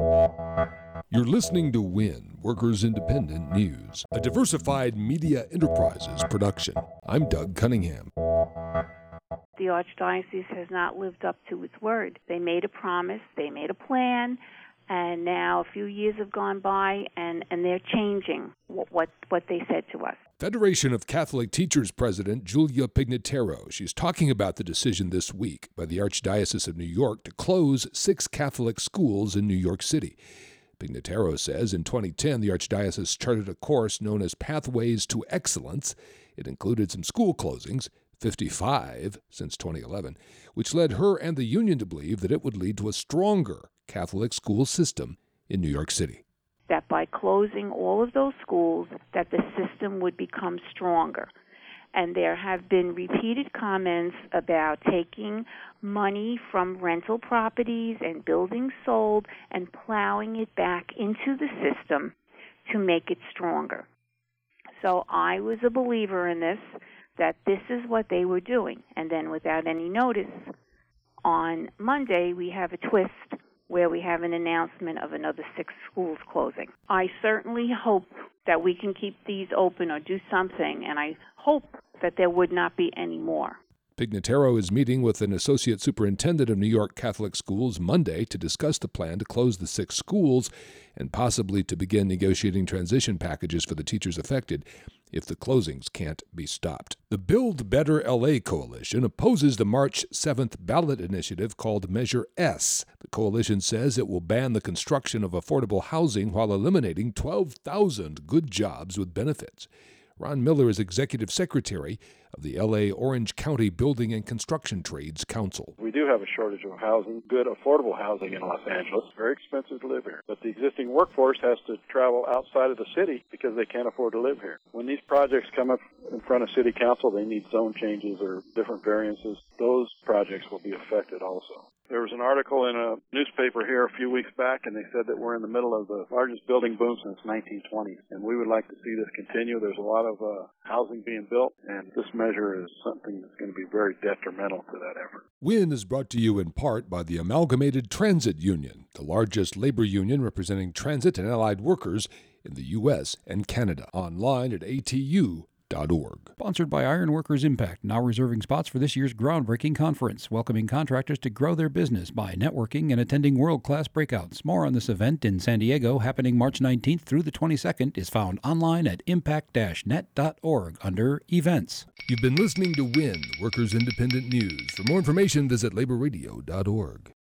You're listening to WIN, Workers Independent News, a diversified media enterprises production. I'm Doug Cunningham. The Archdiocese has not lived up to its word. They made a promise, they made a plan, and now a few years have gone by and, and they're changing what, what, what they said to us. Federation of Catholic Teachers President Julia Pignataro. She's talking about the decision this week by the Archdiocese of New York to close six Catholic schools in New York City. Pignataro says in 2010 the Archdiocese charted a course known as Pathways to Excellence. It included some school closings, 55 since 2011, which led her and the union to believe that it would lead to a stronger Catholic school system in New York City. That by closing all of those schools that the system would become stronger. And there have been repeated comments about taking money from rental properties and buildings sold and plowing it back into the system to make it stronger. So I was a believer in this that this is what they were doing. And then without any notice on Monday we have a twist where we have an announcement of another six schools closing. I certainly hope that we can keep these open or do something, and I hope that there would not be any more. Pignataro is meeting with an associate superintendent of New York Catholic schools Monday to discuss the plan to close the six schools and possibly to begin negotiating transition packages for the teachers affected if the closings can't be stopped. The Build Better LA Coalition opposes the March 7th ballot initiative called Measure S. The coalition says it will ban the construction of affordable housing while eliminating 12,000 good jobs with benefits. Ron Miller is executive secretary of the LA Orange County Building and Construction Trades Council. We do have a shortage of housing, good affordable housing in Los Angeles. Very expensive to live here. But the existing workforce has to travel outside of the city because they can't afford to live here. When these projects come up in front of city council, they need zone changes or different variances. Those projects will be affected also. There was an article in a newspaper here a few weeks back, and they said that we're in the middle of the largest building boom since 1920, and we would like to see this continue. There's a lot of uh, housing being built, and this measure is something that's going to be very detrimental to that effort. WIN is brought to you in part by the Amalgamated Transit Union, the largest labor union representing transit and allied workers in the U.S. and Canada. Online at atu Sponsored by Ironworkers Impact, now reserving spots for this year's groundbreaking conference, welcoming contractors to grow their business by networking and attending world class breakouts. More on this event in San Diego, happening March 19th through the 22nd, is found online at impact net.org under Events. You've been listening to WIN, Workers Independent News. For more information, visit laborradio.org.